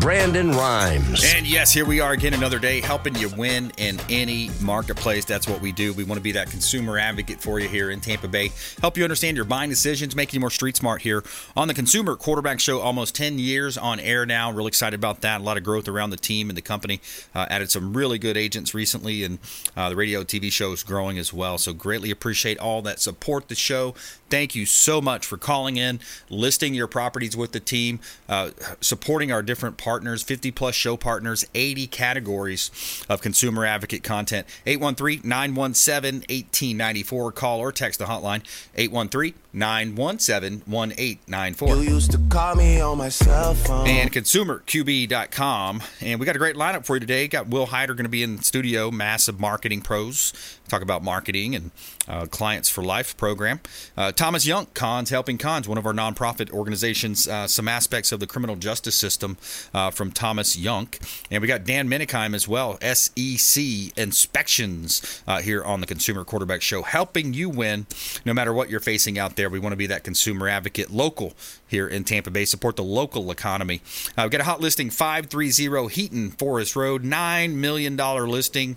Brandon Rimes. And yes, here we are again another day helping you win in any marketplace. That's what we do. We want to be that consumer advocate for you here in Tampa Bay. Help you understand your buying decisions, make you more street smart here on the Consumer Quarterback Show. Almost 10 years on air now. Really excited about that. A lot of growth around the team and the company. Uh, added some really good agents recently, and uh, the radio TV show is growing as well. So greatly appreciate all that support the show. Thank you so much for calling in, listing your properties with the team, uh, supporting our different partners, 50 plus show partners, 80 categories of consumer advocate content. 813 917 1894. Call or text the hotline 813 917 1894. You used to call me on my cell phone. And consumerqb.com. And we got a great lineup for you today. Got Will Hyder going to be in the studio, massive marketing pros. Talk about marketing and uh, Clients for Life program. Uh, Thomas Young, Cons Helping Cons, one of our nonprofit organizations, uh, some aspects of the criminal justice system uh, from Thomas Young. And we got Dan Menikheim as well, SEC Inspections uh, here on the Consumer Quarterback Show, helping you win no matter what you're facing out there. We want to be that consumer advocate local here in Tampa Bay, support the local economy. Uh, we've got a hot listing 530 Heaton Forest Road, $9 million listing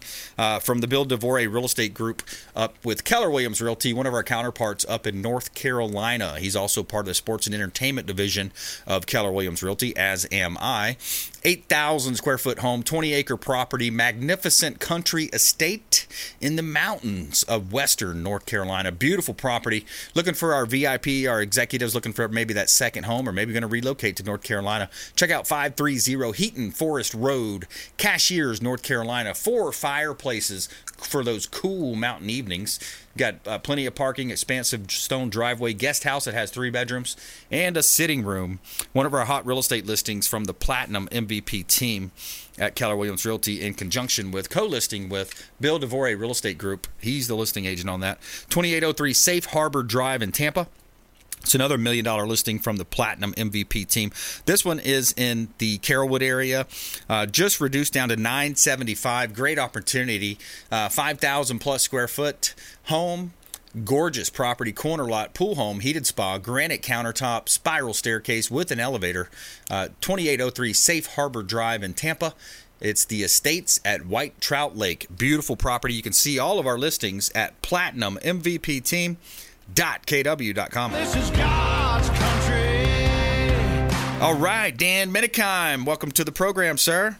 from the Bill DeVore Real Estate Group up with Keller Williams Realty, one of our counterparts up in North Carolina. He's also part of the sports and entertainment division of Keller Williams Realty, as am I. 8,000 square foot home, 20 acre property, magnificent country estate in the mountains of western North Carolina. Beautiful property. Looking for our VIP, our executives looking for maybe that second home or maybe going to relocate to North Carolina. Check out 530 Heaton Forest Road, Cashiers, North Carolina. Four fireplaces for those cool mountain evenings. Got uh, plenty of parking, expansive stone driveway, guest house that has three bedrooms, and a sitting room. One of our hot real estate listings from the Platinum MVP team at Keller Williams Realty in conjunction with co-listing with Bill DeVore Real Estate Group. He's the listing agent on that. 2803 Safe Harbor Drive in Tampa. It's another million dollar listing from the Platinum MVP team. This one is in the Carrollwood area, uh, just reduced down to 975. Great opportunity, uh, 5,000 plus square foot home. Gorgeous property, corner lot, pool home, heated spa, granite countertop, spiral staircase with an elevator. Uh, 2803 Safe Harbor Drive in Tampa. It's the Estates at White Trout Lake. Beautiful property. You can see all of our listings at Platinum MVP Team kw.com. This is God's country. All right, Dan Menikheim, welcome to the program, sir.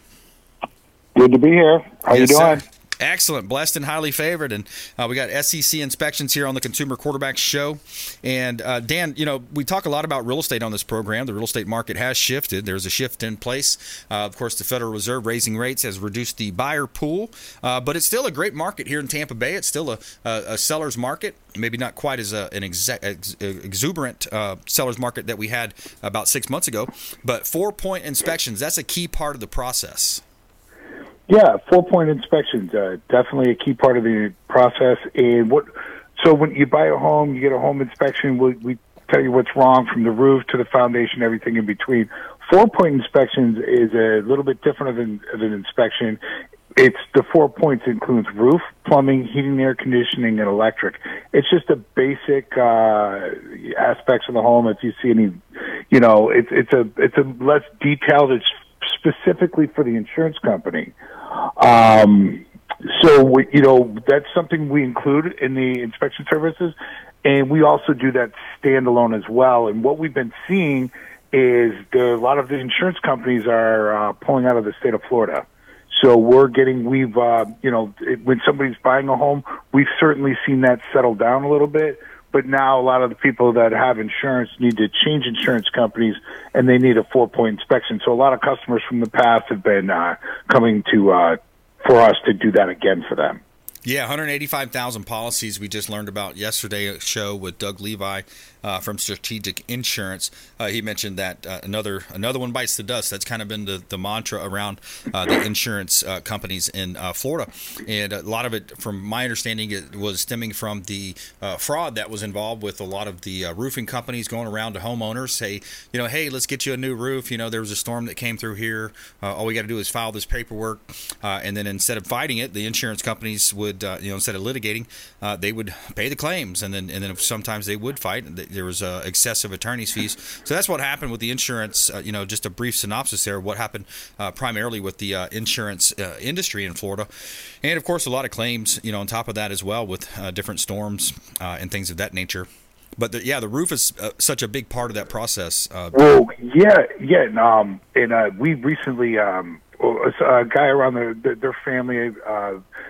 Good to be here. How Yes, you doing? sir. Excellent, blessed and highly favored, and uh, we got SEC inspections here on the Consumer Quarterback Show. And uh, Dan, you know we talk a lot about real estate on this program. The real estate market has shifted. There's a shift in place. Uh, of course, the Federal Reserve raising rates has reduced the buyer pool, uh, but it's still a great market here in Tampa Bay. It's still a, a, a seller's market. Maybe not quite as a, an ex- exuberant uh, seller's market that we had about six months ago, but four point inspections. That's a key part of the process. Yeah, four point inspections uh, definitely a key part of the process. And what? So when you buy a home, you get a home inspection. We, we tell you what's wrong from the roof to the foundation, everything in between. Four point inspections is a little bit different of an, of an inspection. It's the four points includes roof, plumbing, heating, air conditioning, and electric. It's just a basic uh, aspects of the home. If you see any, you know, it's it's a it's a less detailed. It's specifically for the insurance company. Um, so we, you know that's something we include in the inspection services, and we also do that standalone as well. And what we've been seeing is the, a lot of the insurance companies are uh, pulling out of the state of Florida. So we're getting we've uh, you know it, when somebody's buying a home, we've certainly seen that settle down a little bit. But now a lot of the people that have insurance need to change insurance companies, and they need a four-point inspection. So a lot of customers from the past have been uh, coming to uh, for us to do that again for them. Yeah, 185,000 policies we just learned about yesterday show with Doug Levi uh, from Strategic Insurance. Uh, he mentioned that uh, another another one bites the dust. That's kind of been the, the mantra around uh, the insurance uh, companies in uh, Florida, and a lot of it, from my understanding, it was stemming from the fraud that was involved with a lot of the roofing companies going around to homeowners, say, you know, hey, let's get you a new roof. You know, there was a storm that came through here. all we got to do is file this paperwork, and then instead of fighting it, the insurance companies would, you know, instead of litigating, they would pay the claims, and then and then sometimes they would fight there was uh, excessive attorney's fees. So that's what happened with the insurance. Uh, you know, just a brief synopsis there. What happened uh, primarily with the uh, insurance uh, industry in Florida, and of course a lot of claims. You know, on top of that as well with uh, different storms and things of that nature. But the, yeah, the roof is such a big part of that process. well, yeah, yeah, and, um, and we recently. Um, a guy around the, their family,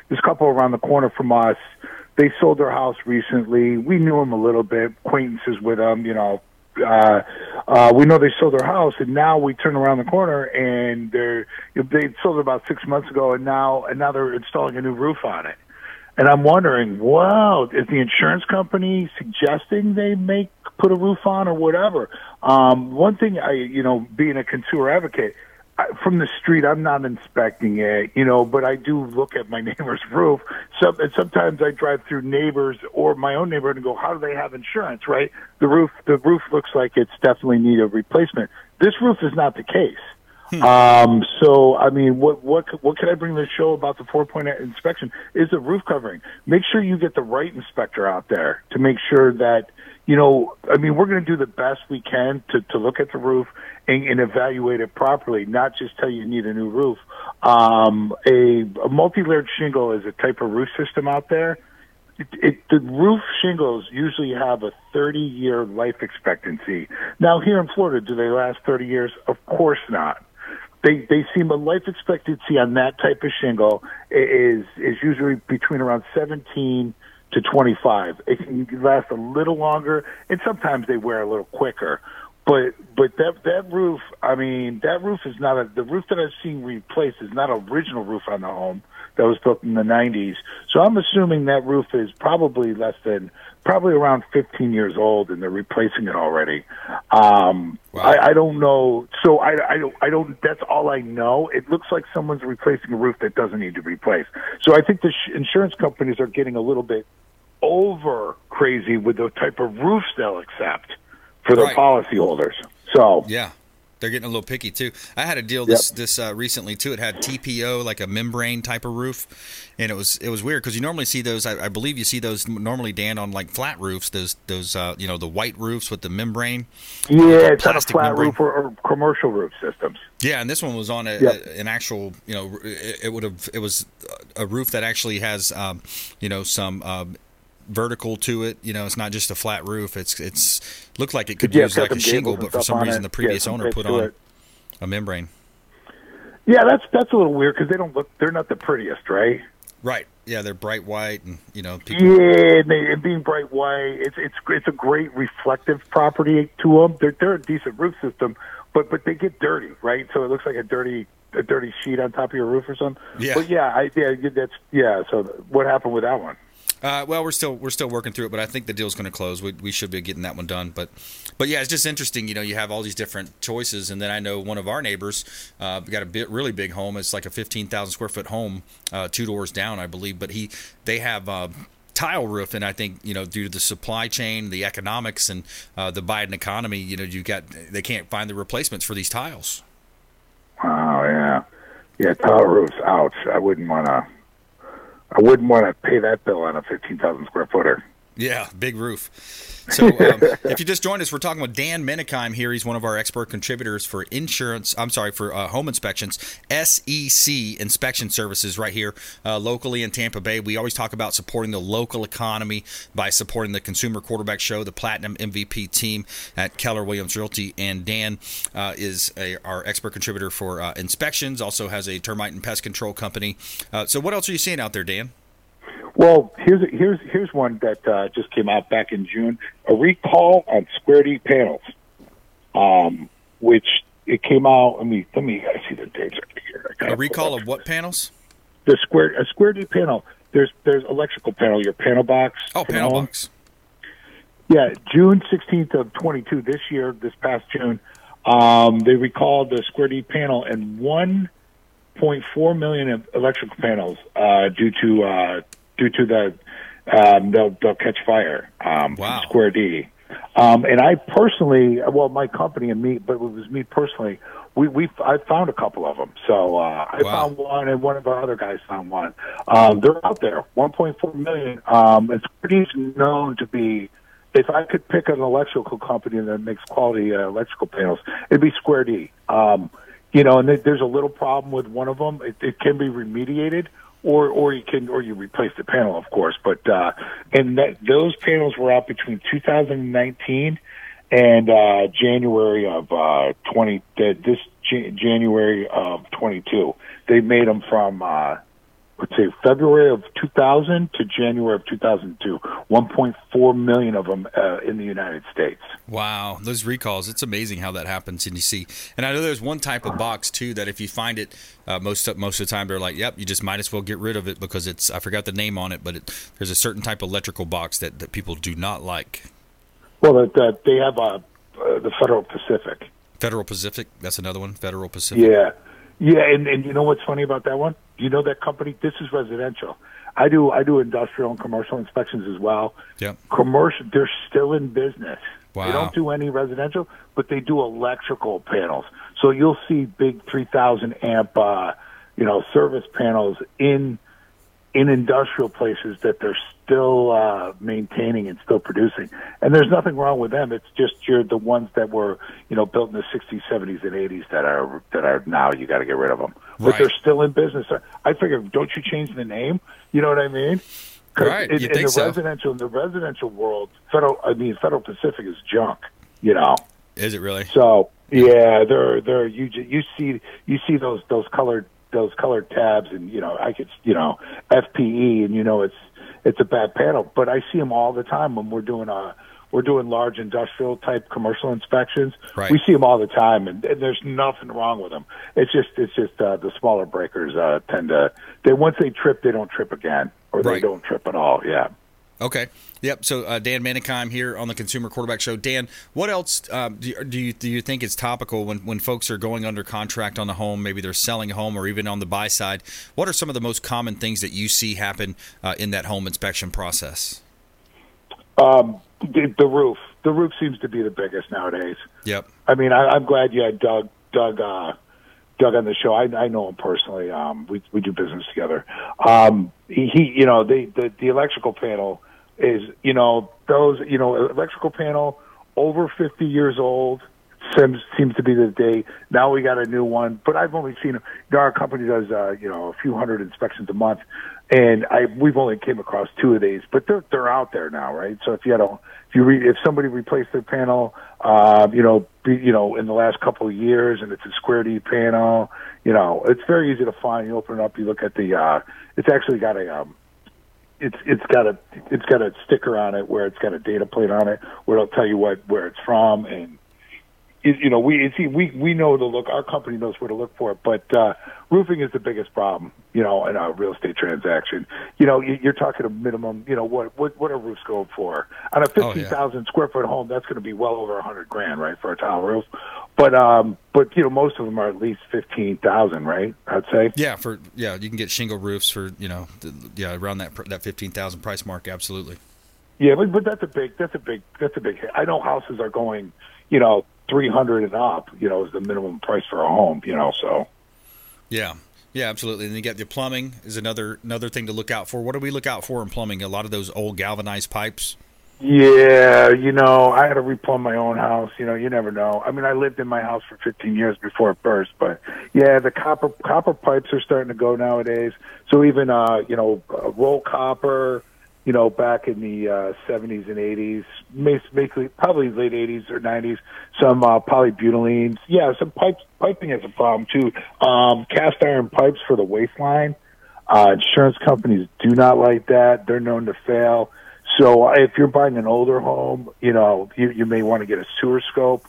this couple around the corner from us, they sold their house recently. We knew them a little bit, acquaintances with them, you know. Uh, uh, we know they sold their house, and now we turn around the corner and they're they sold it about six months ago, and now and now they're installing a new roof on it. And I'm wondering, wow, is the insurance company suggesting they make put a roof on or whatever? Um, one thing I, you know, being a consumer advocate, from the street, I'm not inspecting it, you know, but I do look at my neighbor's roof. So, and sometimes I drive through neighbors or my own neighborhood and go, how do they have insurance, right? The roof, the roof looks like it's definitely need a replacement. This roof is not the case. Hmm. Um, so, I mean, what, what, what can I bring to the show about the four point inspection is the roof covering. Make sure you get the right inspector out there to make sure that, you know, I mean, we're going to do the best we can to, to look at the roof and, and evaluate it properly, not just tell you you need a new roof. Um, a, a multi-layered shingle is a type of roof system out there. It, it, the roof shingles usually have a 30 year life expectancy. Now, here in Florida, do they last 30 years? Of course not. They they seem a life expectancy on that type of shingle is is usually between around 17 to 25. It can last a little longer, and sometimes they wear a little quicker. But but that that roof, I mean, that roof is not a the roof that I've seen replaced is not original roof on the home that was built in the 90s. So I'm assuming that roof is probably less than probably around 15 years old, and they're replacing it already. Um, wow. I, I don't know. So I, I don't. I don't. That's all I know. It looks like someone's replacing a roof that doesn't need to be replaced. So I think the sh- insurance companies are getting a little bit over crazy with the type of roofs they'll accept for their right. policyholders. So yeah, they're getting a little picky too. I had a deal this yep. this uh, recently too. It had TPO, like a membrane type of roof, and it was it was weird because you normally see those. I, I, believe you see those normally Dan on like flat roofs. Those those uh, you know the white roofs with the membrane. Yeah, it's on a flat membrane. roof or, or, commercial roof systems. Yeah, and this one was on a, yep. a, an actual. You know, it, it would have. It was a roof that actually has, um, you know, some. Um, vertical to it. You know, it's not just a flat roof. It's it's looked like it could yeah, use like a shingle, but for some reason the previous yeah, owner put on it. a membrane. Yeah, that's that's a little weird because they don't look. They're not the prettiest, right? Right. Yeah, they're bright white, and you know. People... Yeah, and, they, and being bright white, it's it's it's a great reflective property to them. They're they're a decent roof system, but but they get dirty, right? So it looks like a dirty a dirty sheet on top of your roof or something. Yeah. But yeah, I yeah that's yeah. So what happened with that one? Uh, well, we're still we're still working through it, but I think the deal's going to close. We, we should be getting that one done. But but yeah, it's just interesting. You know, you have all these different choices, and then I know one of our neighbors uh, got a bit really big home. It's like a fifteen thousand square foot home, uh, two doors down, I believe. But he they have. Uh, tile roof, and I think you know due to the supply chain, the economics, and uh, the Biden economy, you know, you got they can't find the replacements for these tiles. Oh yeah, yeah, tile roofs. Ouch! I wouldn't want to I wouldn't want to pay that bill on a 15,000 square footer. Yeah, big roof. So, um, if you just joined us, we're talking with Dan Menikheim here. He's one of our expert contributors for insurance. I'm sorry for uh, home inspections, SEC Inspection Services, right here uh, locally in Tampa Bay. We always talk about supporting the local economy by supporting the Consumer Quarterback Show, the Platinum MVP team at Keller Williams Realty, and Dan uh, is a, our expert contributor for uh, inspections. Also has a termite and pest control company. Uh, so, what else are you seeing out there, Dan? Well, here's here's here's one that uh, just came out back in June. A recall on Square D panels, um, which it came out. Let me let me I see the dates right here. A recall of what panels? The Square a Square D panel. there's there's electrical panel, your panel box. Oh, for panel box. Yeah, June 16th of 22 this year, this past June, um, they recalled the Square D panel and 1.4 million electrical panels uh, due to uh, due to the um, they'll they'll catch fire. Um, Wow. Square D. Um, and I personally, well, my company and me, but it was me personally. We we I found a couple of them. So uh, I Wow. found one, and one of our other guys found one. Um, they're out there, 1.4 million. Um, and Square D is known to be if I could pick an electrical company that makes quality uh, electrical panels, it'd be Square D. Um, you know, and there- there's a little problem with one of them. It, it can be remediated, or or you can or you replace the panel, of course. But uh, and that, those panels were out between 2019 and uh, January of uh, 20. uh, This Jan- January of 22, they made them from. Uh, let's say February of 2000 to January of 2002. 1.4 million of them uh, in the United States. Wow, those recalls, it's amazing how that happens. And you see, and I know there's one type of box too that if you find it, uh, most of, most of the time they're like, yep, you just might as well get rid of it because it's, I forgot the name on it, but it, there's a certain type of electrical box that, that people do not like. Well, that, that they have uh, uh, the Federal Pacific. Federal Pacific, that's another one, Federal Pacific. Yeah, yeah, and and you know what's funny about that one? You know that company? This is residential. I do I do industrial and commercial inspections as well. Yep. Commercial, they're still in business. Wow. They don't do any residential, but they do electrical panels. So you'll see big 3,000 amp, uh, you know, service panels in in industrial places that they're still uh, maintaining and still producing. And there's nothing wrong with them. It's just you're the ones that were, you know, built in the 60s, 70s, and 80s that are that are now you got to get rid of them. But Right. they're still in business. I figure, don't you change the name? You know what I mean? Right, In, in the so. residential, in the residential world, federal. I mean, Federal Pacific is junk. You know. Is it really? So yeah, they're they're you you see you see those those colored those colored tabs and you know I could you know FPE and you know it's it's a bad panel, but I see them all the time when we're doing uh we're doing large industrial type commercial inspections. Right. We see them all the time, and, and there's nothing wrong with them. It's just it's just uh, the smaller breakers uh, tend to they once they trip they don't trip again or they Right. don't trip at all. Yeah. Okay. Yep. So uh, Dan Menikheim here on the Consumer Quarterback Show. Dan, what else um, do, you, do you do you think is topical when, when folks are going under contract on a home? Maybe they're selling a home, or even on the buy side. What are some of the most common things that you see happen uh, in that home inspection process? Um, the, the roof the roof seems to be the biggest nowadays. Yep. I mean, I, I'm glad you had Doug, Doug, uh, Doug on the show. I, I know him personally. Um, we we do business together. Um, he, he, you know, the, the the electrical panel is, you know, those, you know, electrical panel over 50 years old seems seems to be the day. Now we got a new one, but I've only seen. You know, our company does, uh, you know, a few hundred inspections a month, and I we've only came across two of these, but they're they're out there now, right? So if you had a if you re, if somebody replaced their panel, uh, you know, be, you know, in the last couple of years, and it's a square D panel, you know, it's very easy to find. You open it up, you look at the, uh, it's actually got a, um, it's it's got a it's got a sticker on it where it's got a data plate on it where it'll tell you what where it's from and you know we see we we know to look our company knows where to look for it but uh roofing is the biggest problem you know in a real estate transaction you know you, you're talking a minimum you know what what what are roofs going for on a Oh, yeah. fifteen thousand square foot home that's going to be well over a hundred grand right for a tile roof but um but you know most of them are at least fifteen thousand right i'd say Yeah. For yeah, you can get shingle roofs for you know yeah around that that fifteen thousand price mark. Absolutely. Yeah, but, but that's a big that's a big that's a big hit. I know houses are going, you know, three hundred and up, you know, is the minimum price for a home, you know, so Yeah. Yeah, absolutely. And you got the plumbing is another another thing to look out for. What do we look out for in plumbing? A lot of those old galvanized pipes. Yeah, you know, I had to replumb my own house. You know, you never know. I mean, I lived in my house for 15 years before it burst, but yeah, the copper copper pipes are starting to go nowadays. So even uh, you know, uh, roll copper, you know, back in the uh, 70s and 80s, mas- basically probably late 80s or 90s, some uh, polybutylene. Yeah, some pipes piping is a problem too. Um, cast iron pipes for the waste line. Uh, insurance companies do not like that. They're known to fail. So if you're buying an older home, you know, you, you may want to get a sewer scope.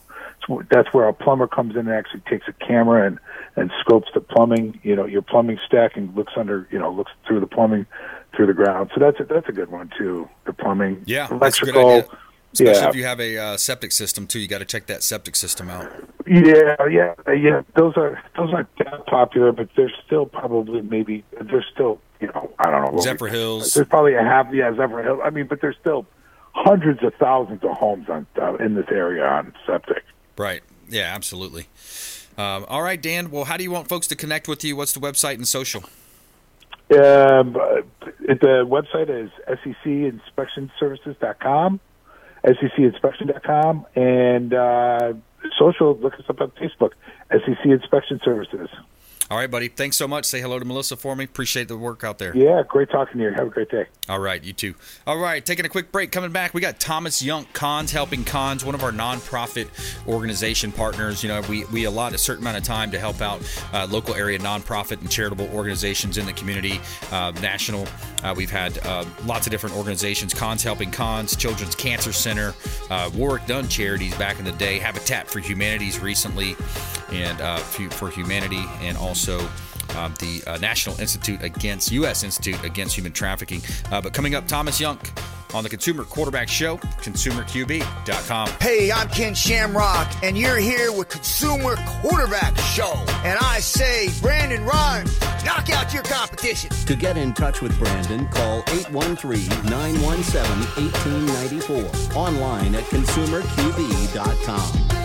That's where a plumber comes in and actually takes a camera and, and scopes the plumbing, you know, your plumbing stack and looks under, you know, looks through the plumbing through the ground. So that's a, that's a good one too. The plumbing, Yeah, electrical. Especially yeah, if you have a uh, septic system too, you got to check that septic system out. yeah, yeah, yeah. Those are those aren't that popular, but they're still probably maybe they're still you know I don't know Zephyr we- Hills. There's probably a half yeah Zephyrhills. I mean, but there's still hundreds of thousands of homes on uh, in this area on septic. Right. Yeah, absolutely. Um, all right, Dan. Well, how do you want folks to connect with you? What's the website and social? Um, the website is secinspectionservices.com, secinspection.com, and uh, social, look us up on Facebook, SEC Inspection Services. All right, buddy. Thanks so much. Say hello to Melissa for me. Appreciate the work out there. Yeah, great talking to you. Have a great day. All right, you too. All right, taking a quick break. Coming back, we got Thomas Young, Cons Helping Cons, one of our nonprofit organization partners. You know, we, we allot a certain amount of time to help out uh, local area nonprofit and charitable organizations in the community. Uh, national, uh, we've had uh, lots of different organizations Cons Helping Cons, Children's Cancer Center, uh, Warrick Dunn Charities back in the day, Habitat for Humanities recently, and uh, for Humanity, and also um, the uh, National Institute Against U.S. Institute Against Human Trafficking. Uh, but coming up, Thomas Young on the Consumer Quarterback Show, ConsumerQB.com. Hey, I'm Ken Shamrock, and you're here with Consumer Quarterback Show. And I say, Brandon Rimes, knock out your competition. To get in touch with Brandon, call 813-917-1894. Online at consumerqb.com.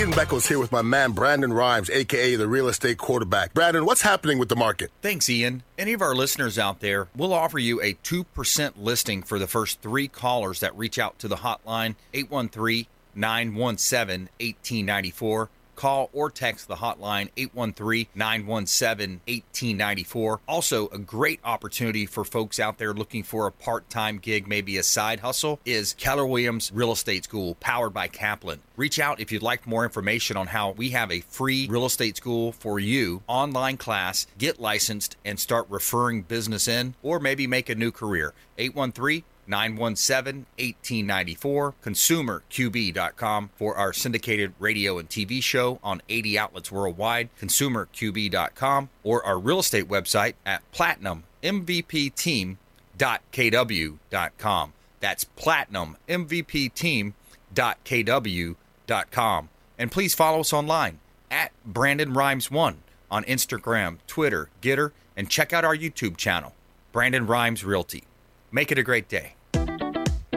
Ian Beckles here with my man Brandon Rimes, aka the real estate quarterback. Brandon, what's happening with the market? Thanks, Ian. Any of our listeners out there, we'll offer you a 2% listing for the first three callers that reach out to the hotline 813 917 1894. Call or text the hotline 813 917 1894. Also, a great opportunity for folks out there looking for a part time gig, maybe a side hustle, is Keller Williams Real Estate School, powered by Kaplan. Reach out if you'd like more information on how we have a free real estate school for you, online class, get licensed, and start referring business in, or maybe make a new career. 813 917 1894, consumerqb.com for our syndicated radio and TV show on 80 outlets worldwide, consumerqb.com, or our real estate website at platinummvpteam.kw.com. That's platinummvpteam.kw.com. And please follow us online at Brandon Rimes1 on Instagram, Twitter, Gettr, and check out our YouTube channel, Brandon Rimes Realty. Make it a great day.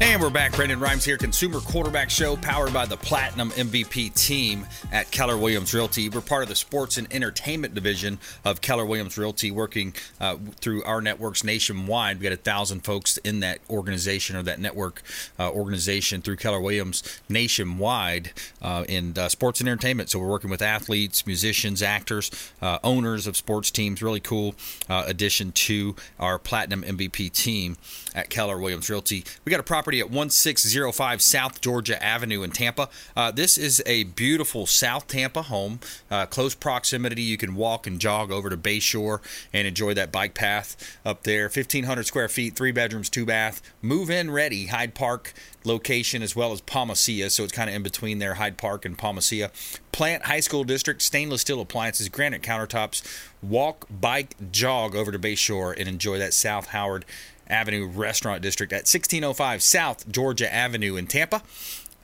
And we're back. Brandon Rimes here, Consumer Quarterback Show, powered by the Platinum MVP team at Keller Williams Realty. We're part of the sports and entertainment division of Keller Williams Realty, working uh, through our networks nationwide. We got a thousand folks in that organization or that network uh, organization through Keller Williams nationwide uh, in uh, sports and entertainment. So we're working with athletes, musicians, actors, uh, owners of sports teams. Really cool uh, addition to our Platinum MVP team at Keller Williams Realty. We got a property property at 1605 South Georgia Avenue in Tampa. Uh, this is a beautiful South Tampa home, uh, close proximity. You can walk and jog over to Bayshore and enjoy that bike path up there. 1,500 square feet, three bedrooms, two bath, move in ready, Hyde Park location as well as Palma Ceia. So it's kind of in between there, Hyde Park and Palma Ceia. Plant High School District, stainless steel appliances, granite countertops. Walk, bike, jog over to Bayshore and enjoy that South Howard Avenue Restaurant District at 1605 South Georgia Avenue in Tampa.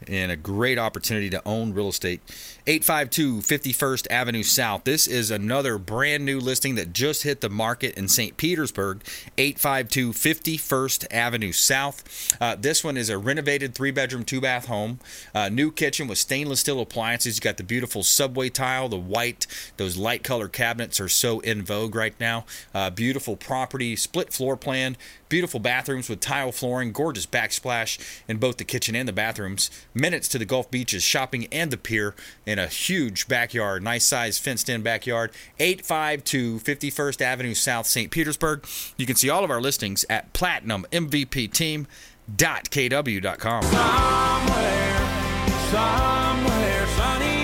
And a great opportunity to own real estate. 852 51st Avenue South. This is another brand new listing that just hit the market in St. Petersburg. 852 51st Avenue South. Uh, this one is a renovated three bedroom, two bath home. Uh, new kitchen with stainless steel appliances. You got the beautiful subway tile, the white, those light color cabinets are so in vogue right now. Uh, beautiful property, split floor plan, beautiful bathrooms with tile flooring, gorgeous backsplash in both the kitchen and the bathrooms. Minutes to the Gulf beaches, shopping, and the pier in a huge backyard, nice size fenced in backyard. 852 51st Avenue South, St. Petersburg. You can see all of our listings at platinummvpteam.kw.com. Somewhere, somewhere sunny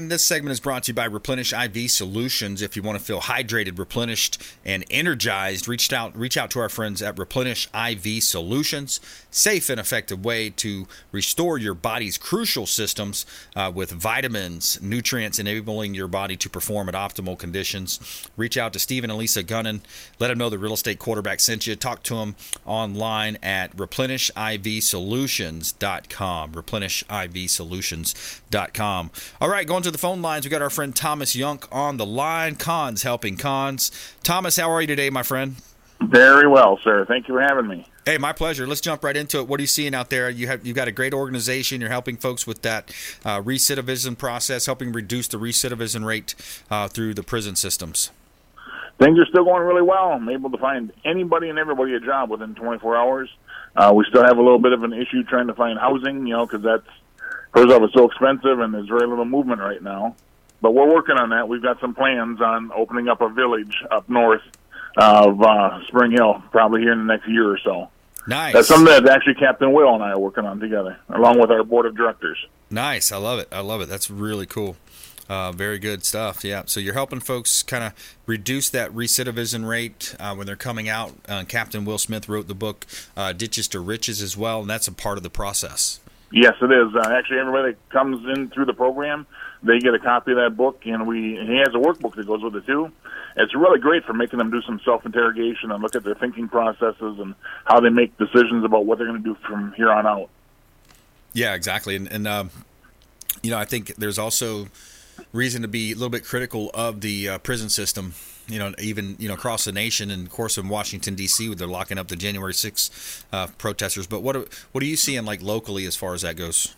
and this segment is brought to you by Replenish IV Solutions. If you want to feel hydrated, replenished, and energized, reach out reach out to our friends at Replenish IV Solutions. Safe and effective way to restore your body's crucial systems uh, with vitamins, nutrients, enabling your body to perform at optimal conditions. Reach out to Stephen and Lisa Gunnan. Let them know the real estate quarterback sent you. Talk to them online at replenishivsolutions.com. Replenishivsolutions.com. All right, going to the phone lines. We got our friend Thomas Younk on the line. Cons helping cons. Thomas, how are you today, my friend? Very well, sir. Thank you for having me. Hey, my pleasure. Let's jump right into it. What are you seeing out there? You have you've got a great organization. You're helping folks with that uh, recidivism process, helping reduce the recidivism rate uh, through the prison systems. Things are still going really well. I'm able to find anybody and everybody a job within 24 hours. Uh, we still have a little bit of an issue trying to find housing, you know, because that's first off, it's so expensive and there's very little movement right now. But we're working on that. We've got some plans on opening up a village up north of uh, Spring Hill, probably here in the next year or so. Nice. That's something that actually Captain Will and I are working on together, along with our board of directors. Nice. I love it. I love it. That's really cool. Uh, very good stuff. Yeah. So you're helping folks kind of reduce that recidivism rate uh, when they're coming out. Uh, Captain Will Smith wrote the book uh, Ditches to Riches as well, and that's a part of the process. Yes, it is. Uh, actually, everybody that comes in through the program, they get a copy of that book, and we he has a workbook that goes with it too. It's really great for making them do some self interrogation and look at their thinking processes and how they make decisions about what they're going to do from here on out. Yeah, exactly. And, and um, you know, I think there's also reason to be a little bit critical of the uh, prison system. You know, even you know across the nation, and of course in Washington D.C., they're locking up the January 6 uh, protesters. But what are, what are you seeing like locally as far as that goes?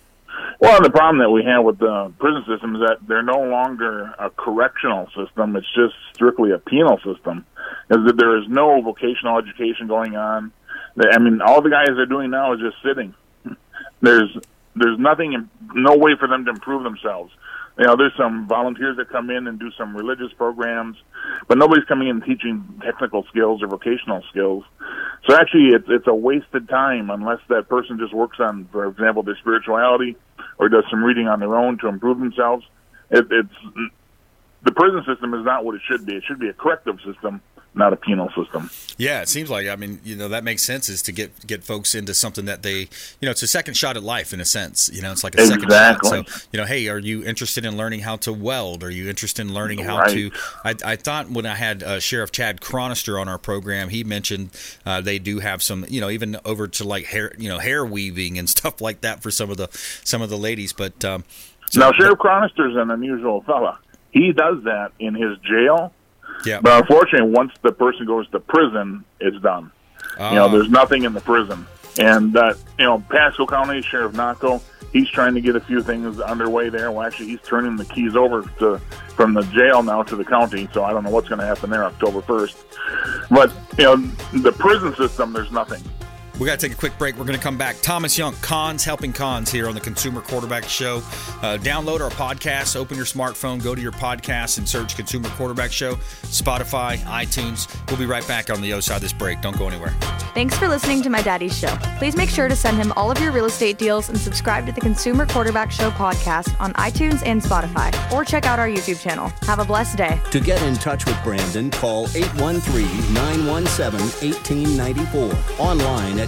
Well, the problem that we have with the prison system is that they're no longer a correctional system; it's just strictly a penal system. Is that there is no vocational education going on. I mean, all the guys are doing now is just sitting. There's there's nothing, no way for them to improve themselves. You know, there's some volunteers that come in and do some religious programs, but nobody's coming in teaching technical skills or vocational skills. So actually, it's it's a wasted time unless that person just works on, for example, their spirituality or does some reading on their own to improve themselves. It, it's the prison system is not what it should be. It should be a corrective system, not a penal system. Yeah, it seems like I mean, you know, that makes sense is to get get folks into something that they, you know, it's a second shot at life in a sense. You know, it's like a second shot. So, you know, hey, are you interested in learning how to weld? Are you interested in learning how Right. to? I, I thought when I had uh, Sheriff Chad Chronister on our program, he mentioned uh, they do have some, you know, even over to like hair, you know, hair weaving and stuff like that for some of the some of the ladies. But um, so- now, Sheriff Chronister's an unusual fella. He does that in his jail, yeah, but unfortunately, once the person goes to prison, it's done. You know, Ah. there's nothing in the prison. And, uh, you know, Pasco County Sheriff Nocco, he's trying to get a few things underway there. Well, actually, he's turning the keys over to from the jail now to the county. So I don't know what's going to happen there October 1st. But, you know, the prison system, there's nothing. We got to take a quick break. We're going to come back. Thomas Young, Cons Helping Cons here on the Consumer Quarterback Show. Uh, download our podcast, open your smartphone, go to your podcast and search Consumer Quarterback Show, Spotify, iTunes. We'll be right back on the other side of this break. Don't go anywhere. Thanks for listening to my daddy's show. Please make sure to send him all of your real estate deals and subscribe to the Consumer Quarterback Show podcast on iTunes and Spotify, or check out our YouTube channel. Have a blessed day. To get in touch with Brandon, call 813 917 1894. Online at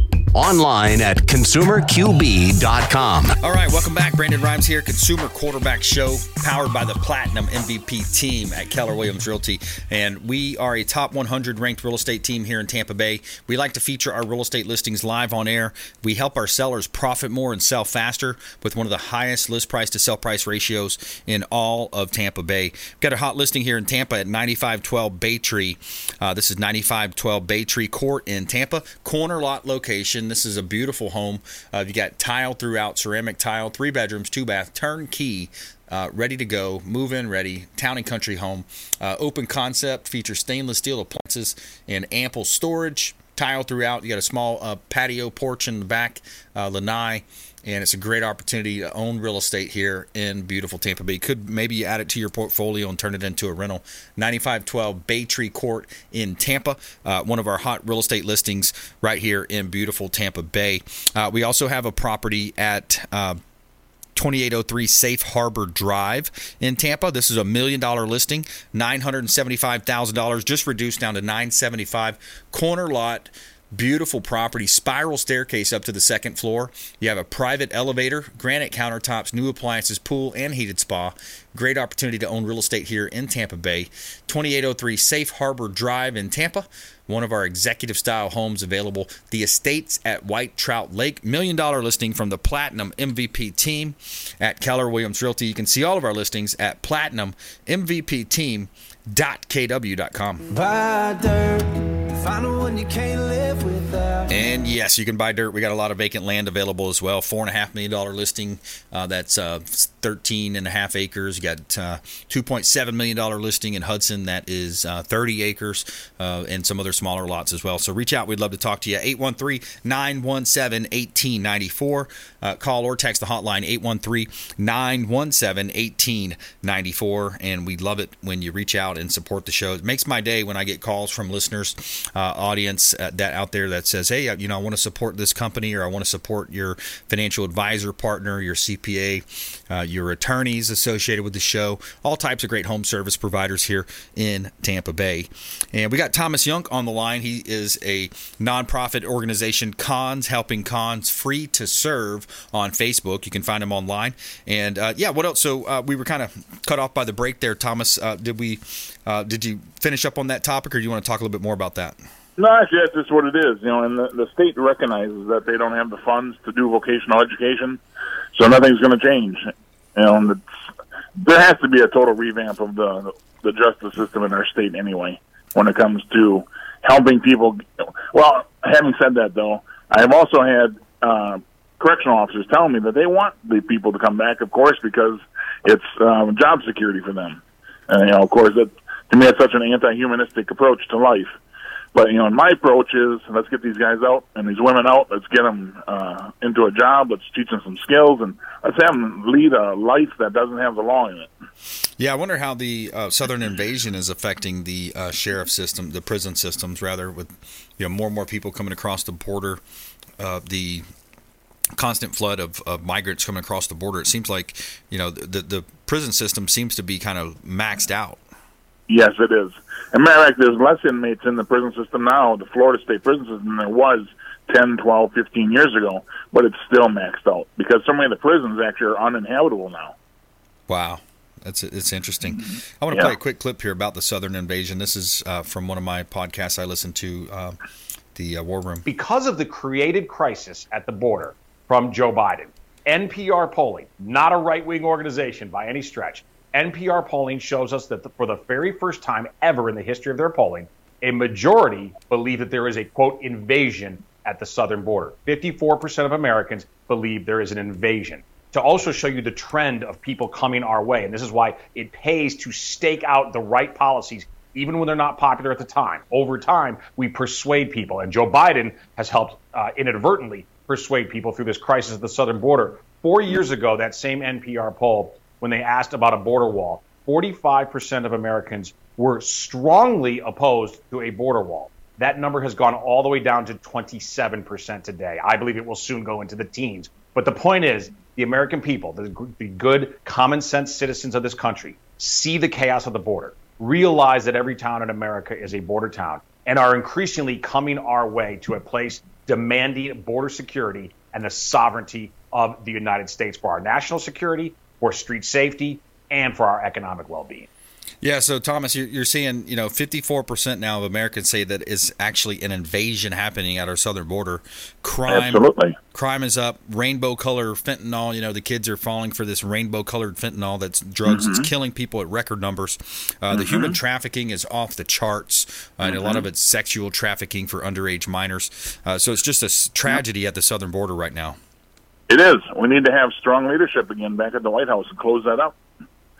online at consumerqb.com. All right, welcome back. Brandon Rimes here, Consumer Quarterback Show, powered by the Platinum MVP team at Keller Williams Realty. And we are a top 100 ranked real estate team here in Tampa Bay. We like to feature our real estate listings live on air. We help our sellers profit more and sell faster with one of the highest list price to sell price ratios in all of Tampa Bay. We've got a hot listing here in Tampa at 9512 Bay Tree. Uh, this is 9512 Bay Tree Court in Tampa, corner lot location. This is a beautiful home. Uh, you got tile throughout, ceramic tile, three bedrooms, two bath, turnkey. Uh, ready to go, move in ready, town and country home. Uh, open concept, features stainless steel appliances and ample storage. Tile throughout. You got a small uh, patio porch in the back, uh, lanai and it's a great opportunity to own real estate here in beautiful Tampa Bay. Could maybe add it to your portfolio and turn it into a rental. 9512 Bay Tree Court in Tampa, uh, one of our hot real estate listings right here in beautiful Tampa Bay. Uh, we also have a property at. Uh, 2803 Safe Harbor Drive in Tampa. This is a million dollar listing, $975,000, just reduced down to 975 corner lot Beautiful property, spiral staircase up to the second floor. You have a private elevator, granite countertops, new appliances, pool, and heated spa. Great opportunity to own real estate here in Tampa Bay. 2803 Safe Harbor Drive in Tampa. One of our executive style homes available. The Estates at White Trout Lake. Million dollar listing from the Platinum MVP team at Keller Williams Realty. You can see all of our listings at Platinum MVP Team kw.com. Buy dirt, And yes, you can buy dirt. We got a lot of vacant land available as well. Four and a half million dollar listing. Uh, that's uh, 13 and a half acres. You got uh, 2.7 million dollar listing in Hudson. That is uh, 30 acres uh, and some other smaller lots as well. So reach out. We'd love to talk to you. 813-917-1894. Uh, call or text the hotline 813-917-1894. And we love it when you reach out and support the show. It makes my day when I get calls from listeners, audience that out there that says, "Hey, you know, I want to support this company or I want to support your financial advisor partner, your CPA, uh, your attorneys associated with the show, all types of great home service providers here in Tampa Bay. And we got Thomas Young on the line. He is a nonprofit organization, Cons Helping Cons, free to serve on Facebook. You can find him online. And uh, yeah, what else? So uh, we were kind of cut off by the break there, Thomas. Uh, did we? Uh, did you finish up on that topic, or do you want to talk a little bit more about that? No, actually, that's just what it is. You know, and the, the state recognizes that they don't have the funds to do vocational education, so nothing's going to change. You know, there has to be a total revamp of the the justice system in our state anyway when it comes to helping people. Well, having said that, though, I have also had uh, correctional officers telling me that they want the people to come back, of course, because it's um, job security for them. And you know, of course, that to me, it's such an anti-humanistic approach to life. But you know, my approach is let's get these guys out and these women out. Let's get them uh, into a job. Let's teach them some skills and let's have them lead a life that doesn't have the law in it. Yeah, I wonder how the uh, southern invasion is affecting the uh, sheriff system, the prison systems, rather, with you know more and more people coming across the border. Uh, the constant flood of, of migrants coming across the border. It seems like you know the the prison system seems to be kind of maxed out. Yes, it is. And matter of fact, there's less inmates in the prison system now, the Florida State prison system, than there was 10, 12, 15 years ago, but it's still maxed out because so many of the prisons actually are uninhabitable now. Wow. That's it's interesting. I want to Yeah. play a quick clip here about the Southern invasion. This is uh, from one of my podcasts I listen to, uh, the uh, War Room. because of the created crisis at the border from Joe Biden. NPR polling, not a right wing organization by any stretch. NPR polling shows us that the, for the very first time ever in the history of their polling, a majority believe that there is a quote invasion at the southern border. 54% of Americans believe there is an invasion. To also show you the trend of people coming our way, and this is why it pays to stake out the right policies, even when they're not popular at the time. Over time, we persuade people, and Joe Biden has helped uh, inadvertently persuade people through this crisis at the southern border. Four years ago, that same NPR poll, when they asked about a border wall, 45% of Americans were strongly opposed to a border wall. That number has gone all the way down to 27% today. I believe it will soon go into the teens. But the point is, the American people, the, the good, common sense citizens of this country, see the chaos of the border, realize that every town in America is a border town, and are increasingly coming our way to a place demanding border security and the sovereignty of the United States for our national security, for street safety, and for our economic well being. Yeah, so Thomas, you're, you're seeing, you know, 54% now of Americans say that is actually an invasion happening at our southern border. Crime, Absolutely. crime is up. Rainbow color fentanyl. You know, the kids are falling for this rainbow colored fentanyl. That's drugs. Mhm. It's killing people at record numbers. Uh, The Mhm. human trafficking is off the charts, uh, and a lot Mhm. of it's sexual trafficking for underage minors. Uh, so it's just a tragedy at the southern border right now. It is. We need to have strong leadership again back at the White House and close that up.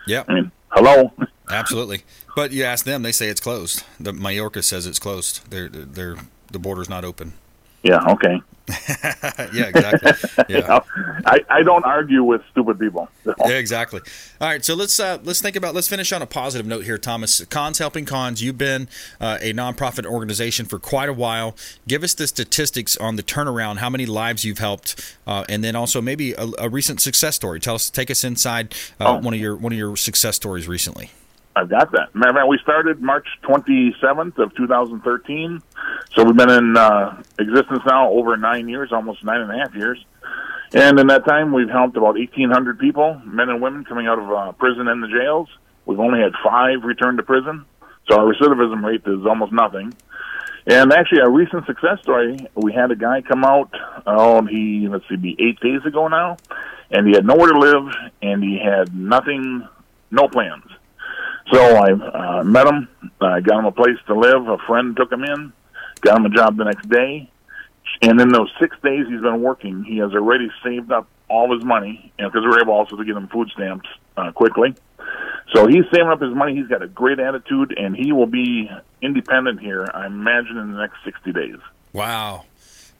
Yeah. I mean, hello. Absolutely. But you ask them, they say it's closed. The Mayorkas says it's closed. They're, they're, the border's not open. Yeah, okay. yeah, exactly. Yeah. I, I don't argue with stupid people. Yeah, exactly. All right, so let's uh, let's think about let's finish on a positive note here, Thomas. Cons helping cons. You've been uh, a nonprofit organization for quite a while. Give us the statistics on the turnaround. How many lives you've helped, uh, and then also maybe a, a recent success story. Tell us, take us inside uh, Oh. one of your one of your success stories recently. I've got that. Matter of fact, we started March 27th of 2013, so we've been in uh, existence now over nine years, almost nine and a half years. And in that time, we've helped about 1,800 people, men and women, coming out of uh, prison and the jails. We've only had five return to prison, so our recidivism rate is almost nothing. And actually, a recent success story, we had a guy come out, oh, he, let's see, be eight days ago now, and he had nowhere to live, and he had nothing, no plans. So I uh, met him, uh, got him a place to live. A friend took him in, got him a job the next day, and in those six days he's been working, he has already saved up all his money, because we were able also to get him food stamps uh, quickly. So he's saving up his money. He's got a great attitude, and he will be independent here. I imagine in the next sixty days. Wow.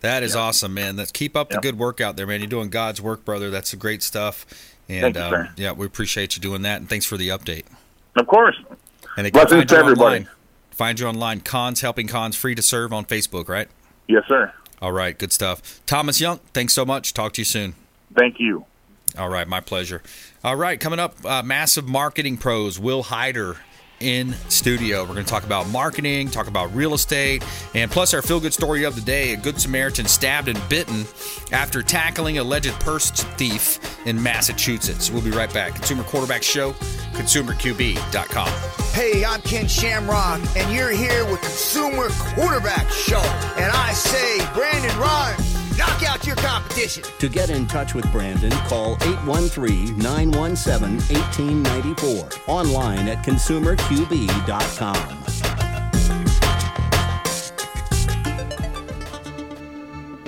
That is awesome, man. Let's keep up the good work out there, man. You're doing God's work, brother. That's great stuff. And you, um, yeah, we appreciate you doing that. And thanks for the update. Of course. And they Blessings to you everybody. online. Find you online. Cons helping cons free to serve on Facebook, right? Yes, sir. All right, good stuff. Thomas Younk, thanks so much. Talk to you soon. Thank you. All right, my pleasure. All right, coming up, uh, massive marketing pros, Will Hyder in studio. We're going to talk about marketing, talk about real estate, and plus our feel good story of the day a Good Samaritan stabbed and bitten after tackling alleged purse thief in Massachusetts. We'll be right back. Consumer Quarterback Show, consumerqb.com. Hey, I'm Ken Shamrock, and you're here with Consumer Quarterback Show. And I say, Brandon Rimes, knock out your competition. To get in touch with Brandon, call 813 917 1894. Online at consumerqb.com.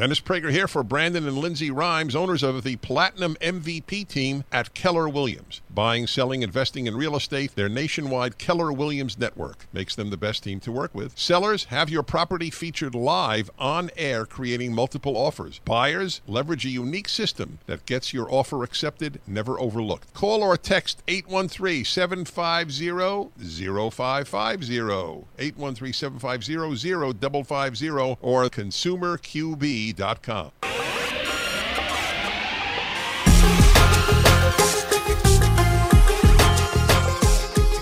Dennis Prager here for Brandon and Lindsay Rimes, owners of the Platinum MVP team at Keller Williams. Buying, selling, investing in real estate, their nationwide Keller Williams network makes them the best team to work with. Sellers, have your property featured live on air, creating multiple offers. Buyers, leverage a unique system that gets your offer accepted, never overlooked. Call or text 813 750 0550, 813 750 0550, or consumerqb.com.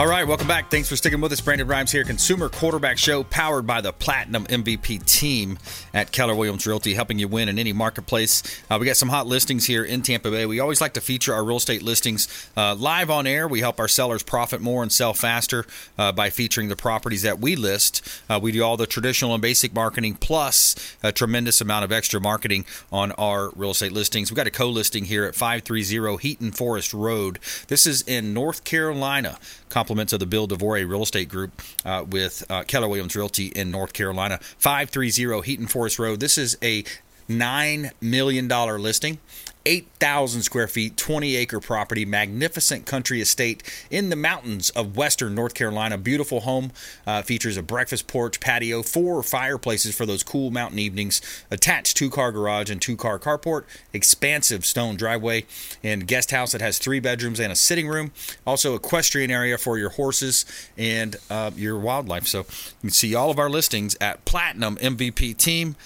All right, welcome back. Thanks for sticking with us. Brandon Rimes here, Consumer Quarterback Show, powered by the Platinum MVP team at Keller Williams Realty, helping you win in any marketplace. Uh, we got some hot listings here in Tampa Bay. We always like to feature our real estate listings uh, live on air. We help our sellers profit more and sell faster uh, by featuring the properties that we list. Uh, we do all the traditional and basic marketing plus a tremendous amount of extra marketing on our real estate listings. We've got a co-listing here at 530 Heaton Forest Road. This is in North Carolina compliments of the Bill DeVore Real Estate Group uh, with uh, Keller Williams Realty in North Carolina. 530 Heaton Forest Road. This is a $9 million listing. 8,000 square feet, 20 acre property, magnificent country estate in the mountains of western North Carolina. Beautiful home, uh, features a breakfast porch, patio, four fireplaces for those cool mountain evenings, attached two car garage and two car carport, expansive stone driveway, and guest house that has three bedrooms and a sitting room. Also, equestrian area for your horses and uh, your wildlife. So you can see all of our listings at platinummvpteam.kw.com.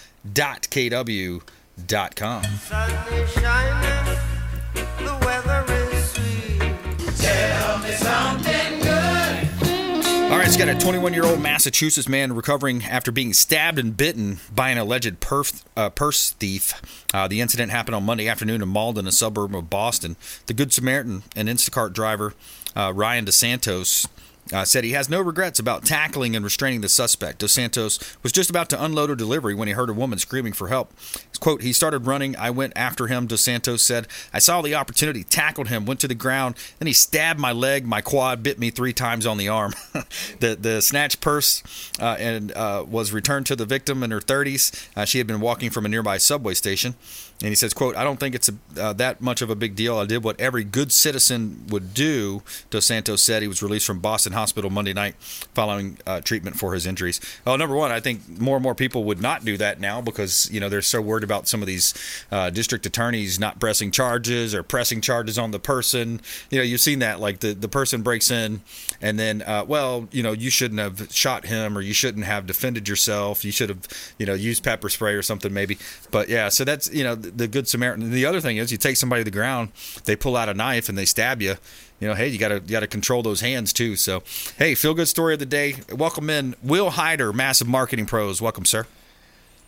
All right, it's got a 21 year old Massachusetts man recovering after being stabbed and bitten by an alleged perf, uh, purse thief. Uh, the incident happened on Monday afternoon in Malden, a suburb of Boston. The Good Samaritan and Instacart driver, uh, Ryan DeSantos, uh, said he has no regrets about tackling and restraining the suspect. Dos Santos was just about to unload a delivery when he heard a woman screaming for help. Quote, he started running. I went after him, Dos Santos said. I saw the opportunity, tackled him, went to the ground, then he stabbed my leg, my quad, bit me three times on the arm. the the snatched purse uh, and uh, was returned to the victim in her 30s. Uh, she had been walking from a nearby subway station. And he says, quote, I don't think it's a, uh, that much of a big deal. I did what every good citizen would do, Dos Santos said. He was released from Boston Hospital Monday night following uh, treatment for his injuries. Well, number one, I think more and more people would not do that now because, you know, they're so worried about some of these uh, district attorneys not pressing charges or pressing charges on the person. You know, you've seen that. Like the, the person breaks in and then, uh, well, you know, you shouldn't have shot him or you shouldn't have defended yourself. You should have, you know, used pepper spray or something maybe. But yeah, so that's, you know, the good Samaritan. The other thing is, you take somebody to the ground, they pull out a knife and they stab you. You know, hey, you gotta you gotta control those hands too. So, hey, feel good story of the day. Welcome in Will Hyder, massive marketing pros. Welcome, sir.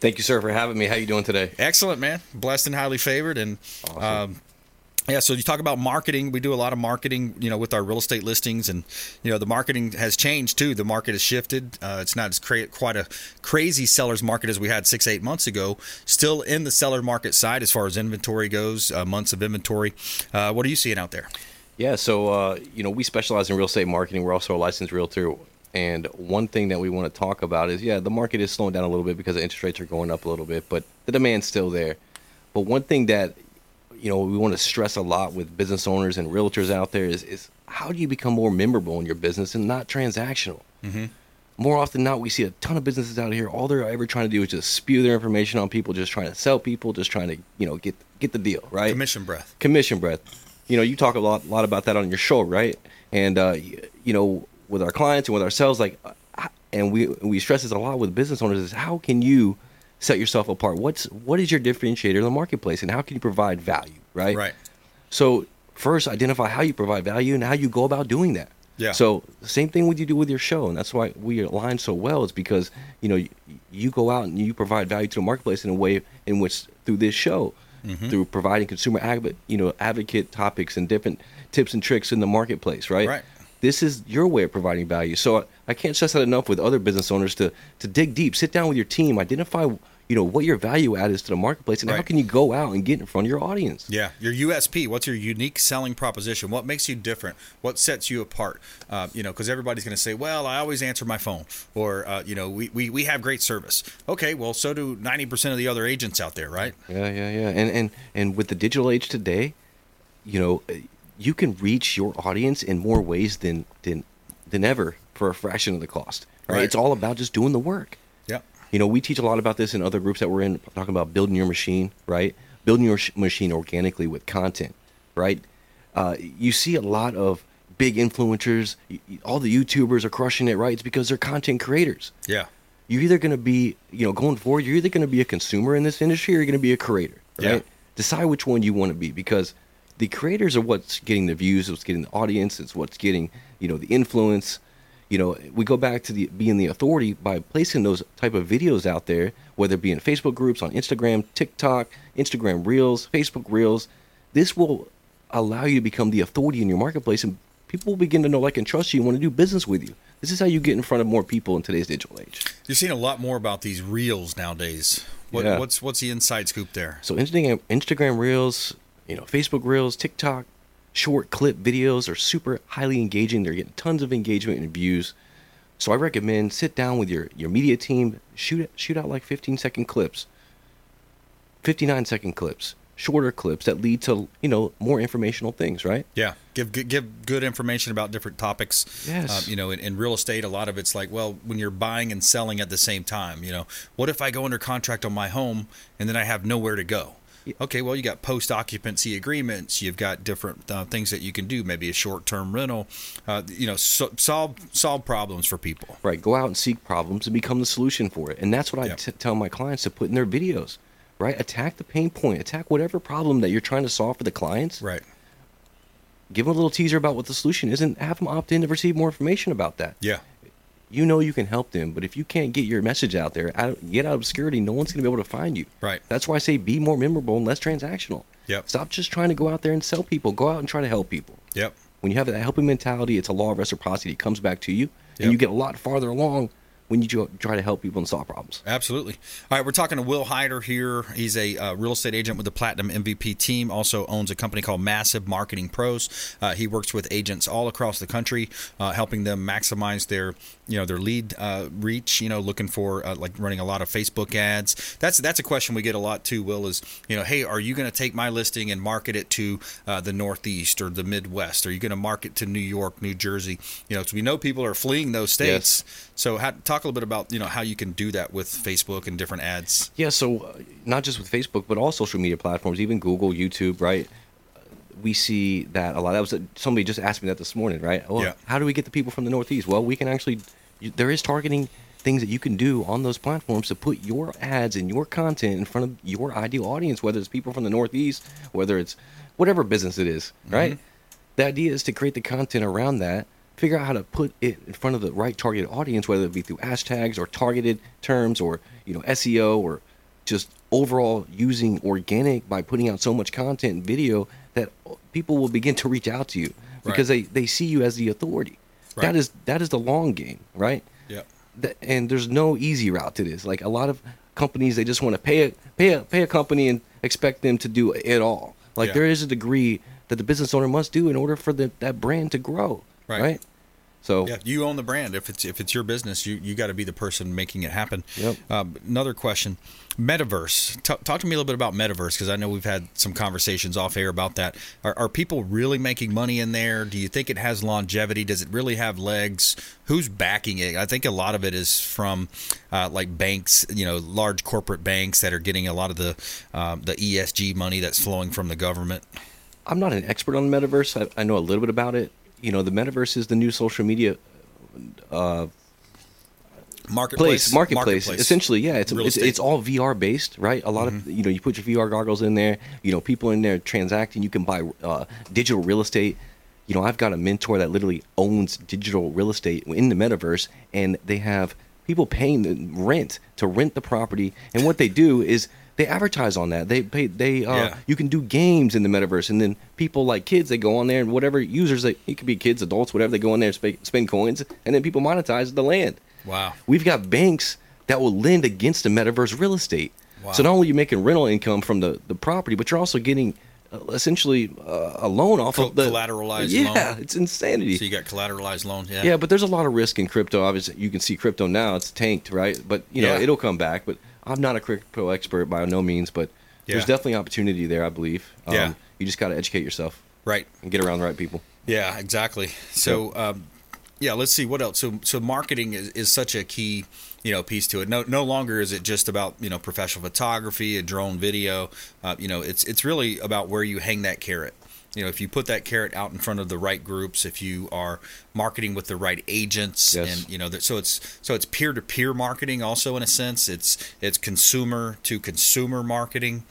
Thank you, sir, for having me. How you doing today? Excellent, man. Blessed and highly favored, and awesome. um, yeah, so you talk about marketing. We do a lot of marketing, you know, with our real estate listings, and you know the marketing has changed too. The market has shifted. Uh, it's not as cra- quite a crazy seller's market as we had six, eight months ago. Still in the seller market side as far as inventory goes, uh, months of inventory. Uh, what are you seeing out there? Yeah, so uh, you know we specialize in real estate marketing. We're also a licensed realtor. And one thing that we want to talk about is, yeah, the market is slowing down a little bit because the interest rates are going up a little bit, but the demand's still there. But one thing that you know we want to stress a lot with business owners and realtors out there is, is how do you become more memorable in your business and not transactional? Mm-hmm. more often than not we see a ton of businesses out here all they're ever trying to do is just spew their information on people just trying to sell people just trying to you know get get the deal right? Commission breath. Commission breath. You know you talk a lot lot about that on your show right? And uh, you know with our clients and with ourselves like uh, and we we stress this a lot with business owners is how can you set yourself apart. What's what is your differentiator in the marketplace, and how can you provide value? Right. Right. So first, identify how you provide value and how you go about doing that. Yeah. So same thing would you do with your show, and that's why we align so well. Is because you know you, you go out and you provide value to the marketplace in a way in which through this show, mm-hmm. through providing consumer advocate, you know, advocate topics and different tips and tricks in the marketplace. Right. Right. This is your way of providing value. So I, I can't stress that enough with other business owners to to dig deep, sit down with your team, identify you know what your value add is to the marketplace and how can you go out and get in front of your audience Yeah, your USP. What's your unique selling proposition? What makes you different? What sets you apart? Uh, you know, because everybody's going to say, "Well, I always answer my phone," or uh, you know, we, we we have great service. Okay, well, so do ninety percent of the other agents out there, right? Yeah, yeah, yeah. And and and with the digital age today, you know, you can reach your audience in more ways than than than ever for a fraction of the cost. Right? Right. It's all about just doing the work. Yep. You know, we teach a lot about this in other groups that we're in, talking about building your machine, right? Building your sh- machine organically with content, right? Uh, you see a lot of big influencers, all the YouTubers are crushing it, right? It's because they're content creators. Yeah. You're either going to be, you know, going forward, you're either going to be a consumer in this industry or you're going to be a creator, right? Yeah. Decide which one you want to be because the creators are what's getting the views, what's getting the audience, it's what's getting, you know, the influence. You know, we go back to the being the authority by placing those type of videos out there, whether it be in Facebook groups, on Instagram, TikTok, Instagram Reels, Facebook Reels. This will allow you to become the authority in your marketplace, and people will begin to know, like, and trust you and want to do business with you. This is how you get in front of more people in today's digital age. You're seeing a lot more about these reels nowadays. What, Yeah. What's what's the inside scoop there? So Instagram, Instagram Reels, you know, Facebook Reels, TikTok, short clip videos are super highly engaging. They're getting tons of engagement and views. So I recommend sit down with your your media team, shoot shoot out like 15 second clips, 59 second clips, shorter clips that lead to you know more informational things, right? Yeah, give give, give good information about different topics. Yes. Uh, you know, in, in real estate, a lot of it's like, well, when you're buying and selling at the same time, you know, what if I go under contract on my home and then I have nowhere to go? Okay, well, you got post occupancy agreements. You've got different uh, things that you can do. Maybe a short term rental. Uh, you know, so, solve solve problems for people. Right. Go out and seek problems and become the solution for it. And that's what I t- tell my clients to put in their videos. Right. Attack the pain point. Attack whatever problem that you're trying to solve for the clients. Right. Give them a little teaser about what the solution is, and have them opt in to receive more information about that. Yeah. You know you can help them, but if you can't get your message out there, out, get out of obscurity, no one's going to be able to find you. Right. That's why I say be more memorable and less transactional. Yep. Stop just trying to go out there and sell people. Go out and try to help people. Yep. When you have that helping mentality, it's a law of reciprocity. It comes back to you, Yep. and you get a lot farther along when you tr- try to help people and solve problems. Absolutely. All right, we're talking to Will Hyder here. He's a uh, real estate agent with the Platinum MVP team. Also owns a company called Massive Marketing Pros. Uh, he works with agents all across the country, uh, helping them maximize their, you know, their lead uh, reach. You know, looking for uh, like running a lot of Facebook ads. That's that's a question we get a lot too. Will is you know, hey, are you going to take my listing and market it to uh, the Northeast or the Midwest? Are you going to market to New York, New Jersey? You know, so we know people are fleeing those states. So how, talk a little bit about you know how you can do that with Facebook and different ads. Yeah, so uh, not just with Facebook, but all social media platforms, even Google, YouTube, right? We see that a lot. That was somebody just asked me that this morning, right? Oh, Yeah. how do we get the people from the Northeast? Well, we can actually. There is targeting things that you can do on those platforms to put your ads and your content in front of your ideal audience, whether it's people from the Northeast, whether it's whatever business it is, right? The idea is to create the content around that, figure out how to put it in front of the right targeted audience, whether it be through hashtags or targeted terms or you know SEO or just overall using organic by putting out so much content and video that people will begin to reach out to you because they, they see you as the authority. Right. That is that is the long game, right? Yeah. That, and there's no easy route to this. Like a lot of companies, they just want to pay a pay a pay a company and expect them to do it all. Like Yeah. there is a degree that the business owner must do in order for the, that brand to grow, Right. right? So Yeah, you own the brand. If it's if it's your business, you you got to be the person making it happen. Yep. Um, another question, Metaverse. T- talk to me a little bit about Metaverse because I know we've had some conversations off air about that. Are, are people really making money in there? Do you think it has longevity? Does it really have legs? Who's backing it? I think a lot of it is from uh, like banks, you know, large corporate banks that are getting a lot of the um, the ESG money that's flowing from the government. I'm not an expert on the metaverse. I, I know a little bit about it. You know, the metaverse is the new social media uh, Marketplace, place, marketplace. Essentially, yeah, it's it's. Mm-hmm. it's all VR based, right? A lot of you know, you put your VR goggles in there. You know, people in there transacting. You can buy uh, digital real estate. You know, I've got a mentor that literally owns digital real estate in the metaverse, and they have people paying the rent to rent the property. And what they do is they advertise on that. They pay. They uh, Yeah. you can do games in the metaverse, and then people like kids they go on there and whatever users they it could be kids, adults, whatever they go in there and sp- spend coins, and then people monetize the land. Wow. We've got banks that will lend against the metaverse real estate. Wow. So not only are you making rental income from the, the property, but you're also getting uh, essentially uh, a loan off Co- of the collateralized yeah, loan. it's insanity. So you got collateralized loan. Yeah. Yeah. but there's a lot of risk in crypto. Obviously, you can see crypto now; it's tanked, right? But you know, Yeah. it'll come back. But I'm not a crypto expert by no means, but there's definitely opportunity there. I believe. Um, Yeah. You just got to educate yourself, right, and get around the right people. Yeah, exactly. So, um, yeah, let's see what else. So, so marketing is, is such a key, you know, piece to it. No, no longer is it just about you know professional photography, a drone video. Uh, you know, it's it's really about where you hang that carrot. You know, if you put that carrot out in front of the right groups, if you are marketing with the right agents, Yes. and you know, so it's so it's peer to peer marketing also in a sense. It's it's consumer to consumer marketing,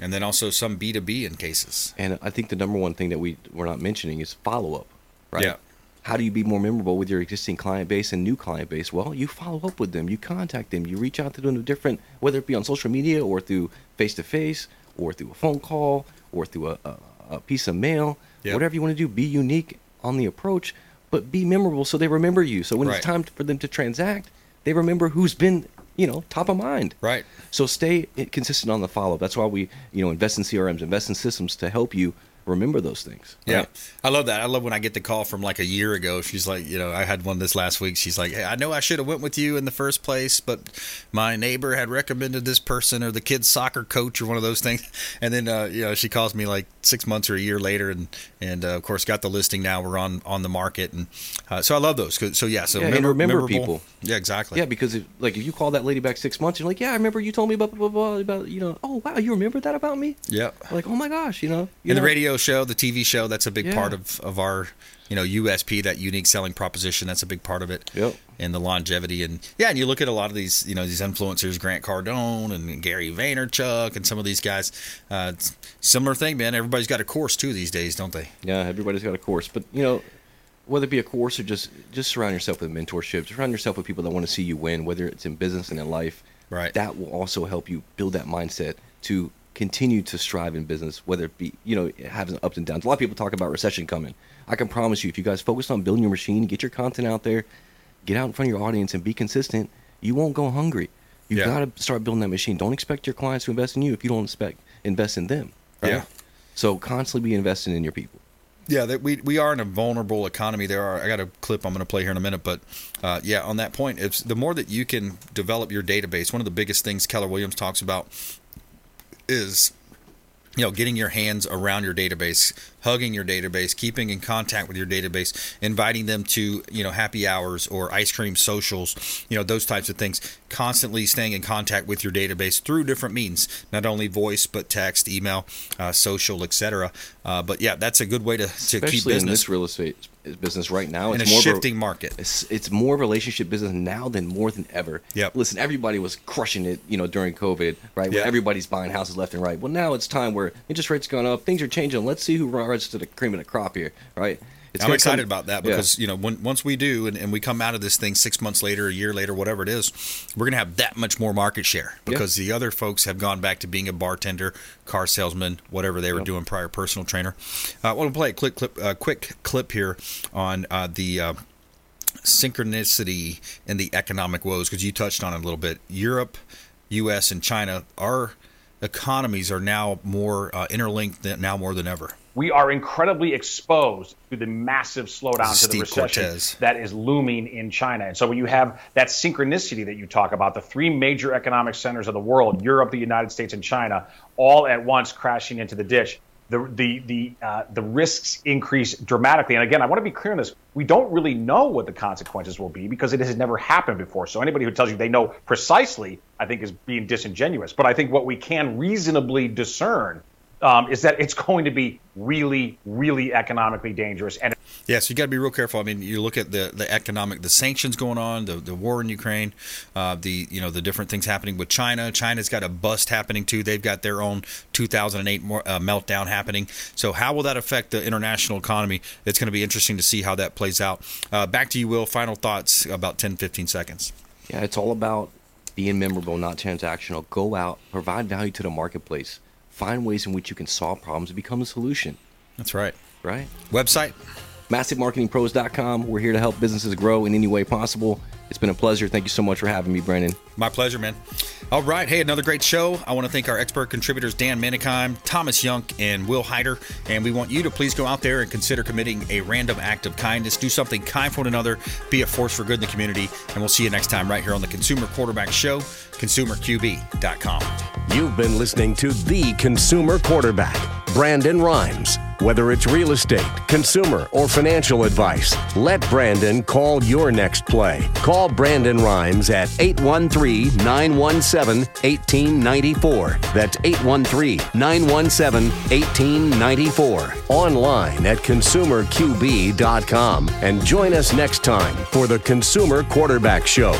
and then also some B two B in cases. And I think the number one thing that we we're not mentioning is follow up, right? Yeah. How do you be more memorable with your existing client base and new client base? Well, you follow up with them, you contact them, you reach out to them different, whether it be on social media or through face to face, or through a phone call, or through a, a, a piece of mail. Yep. Whatever you want to do, be unique on the approach, but be memorable so they remember you. So when Right. it's time for them to transact, they remember who's been you know top of mind. Right. So stay consistent on the follow up. That's why we you know invest in CRMs, invest in systems to help you remember those things. Yeah, right? I love that. I love when I get the call from like a year ago. She's like, you know, I had one this last week. She's like, hey, I know I should have went with you in the first place, but my neighbor had recommended this person or the kid's soccer coach or one of those things. And then, uh, you know, she calls me like six months or a year later, and and uh, of course got the listing now. We're on on the market, and uh, so I love those. So yeah, so Yeah, memor- remember people. Yeah, exactly. Yeah, because if, like if you call that lady back six months, you're like, yeah, I remember you told me about blah, blah, blah, about you know, oh wow, you remember that about me? Yeah. Like oh my gosh, you know, you and the radio show, the TV show, that's a big Yeah. part of, of our, you know, USP, that unique selling proposition. That's a big part of it. Yep. And the longevity. And yeah, and you look at a lot of these, you know, these influencers, Grant Cardone and Gary Vaynerchuk and some of these guys. Uh, similar thing, man. Everybody's got a course too these days, don't they? Yeah, everybody's got a course, but you know, whether it be a course or just just surround yourself with mentorship, surround yourself with people that want to see you win, whether it's in business and in life. Right. That will also help you build that mindset to continue to strive in business, whether it be you know having ups and downs. A lot of people talk about recession coming. I can promise you, if you guys focus on building your machine, get your content out there, get out in front of your audience, and be consistent, you won't go hungry. You Yeah. got to start building that machine. Don't expect your clients to invest in you if you don't expect invest in them. Right? Yeah. So constantly be investing in your people. Yeah, that we we are in a vulnerable economy. There are I got a clip I'm going to play here in a minute, but uh, yeah, on that point, it's the more that you can develop your database. One of the biggest things Keller Williams talks about is you know getting your hands around your database hugging your database keeping in contact with your database inviting them to you know happy hours or ice cream socials you know those types of things. Constantly staying in contact with your database through different means not only voice but text email uh, social etc uh, but yeah that's a good way to, to keep especially in business. this real estate business right now. In It's a more of shifting market. It's, it's more relationship business now than more than ever. Yeah. Listen, everybody was crushing it, you know, during COVID, right? Yeah. everybody's buying houses left and right. Well, now it's time where interest rates gone up, things are changing. Let's see who rises to the cream of the crop here, right? It's I'm excited come- about that Yeah. because you know when, once we do and, and we come out of this thing six months later, a year later, whatever it is, we're gonna have that much more market share because the other folks have gone back to being a bartender, car salesman, whatever they were Yep. doing prior, personal trainer. Uh, I want to play a quick clip, uh, quick clip here on uh, the. Uh, synchronicity and the economic woes because you touched on it a little bit europe us and china our economies are now more uh, interlinked than, now more than ever we are incredibly exposed to the massive slowdown to the recession Cortez. that is looming in China. And so when you have that synchronicity that you talk about, the three major economic centers of the world, Europe, the United States, and China, all at once crashing into the ditch, the the the uh, the risks increase dramatically. And again, I want to be clear on this: we don't really know what the consequences will be because it has never happened before. So anybody who tells you they know precisely, I think, is being disingenuous. But I think what we can reasonably discern um, is that it's going to be really, really economically dangerous. And Yeah, so you got to be real careful. I mean, you look at the, the economic, the sanctions going on, the, the war in Ukraine, uh, the you know the different things happening with China. China's got a bust happening too. They've got their own 2008 more, uh, meltdown happening. So how will that affect the international economy? It's going to be interesting to see how that plays out. Uh, back to you, Will. Final thoughts about 10, 15 seconds. Yeah, it's all about being memorable, not transactional. Go out, provide value to the marketplace, find ways in which you can solve problems and become a solution. That's right. Right? Website. MassiveMarketingPros.com. We're here to help businesses grow in any way possible. It's been a pleasure. Thank you so much for having me, Brandon. My pleasure, man. All right. Hey, another great show. I want to thank our expert contributors, Dan Menikheim, Thomas Younk, and Will Hyder. And we want you to please go out there and consider committing a random act of kindness. Do something kind for one another. Be a force for good in the community. And we'll see you next time right here on the Consumer Quarterback Show, consumerqb.com. You've been listening to The Consumer Quarterback, Brandon Rimes. Whether it's real estate, consumer, or financial advice, let Brandon call your next play. Call Brandon Rimes at 813 917 1894. That's 813 917 1894. Online at consumerqb.com. And join us next time for the Consumer Quarterback Show.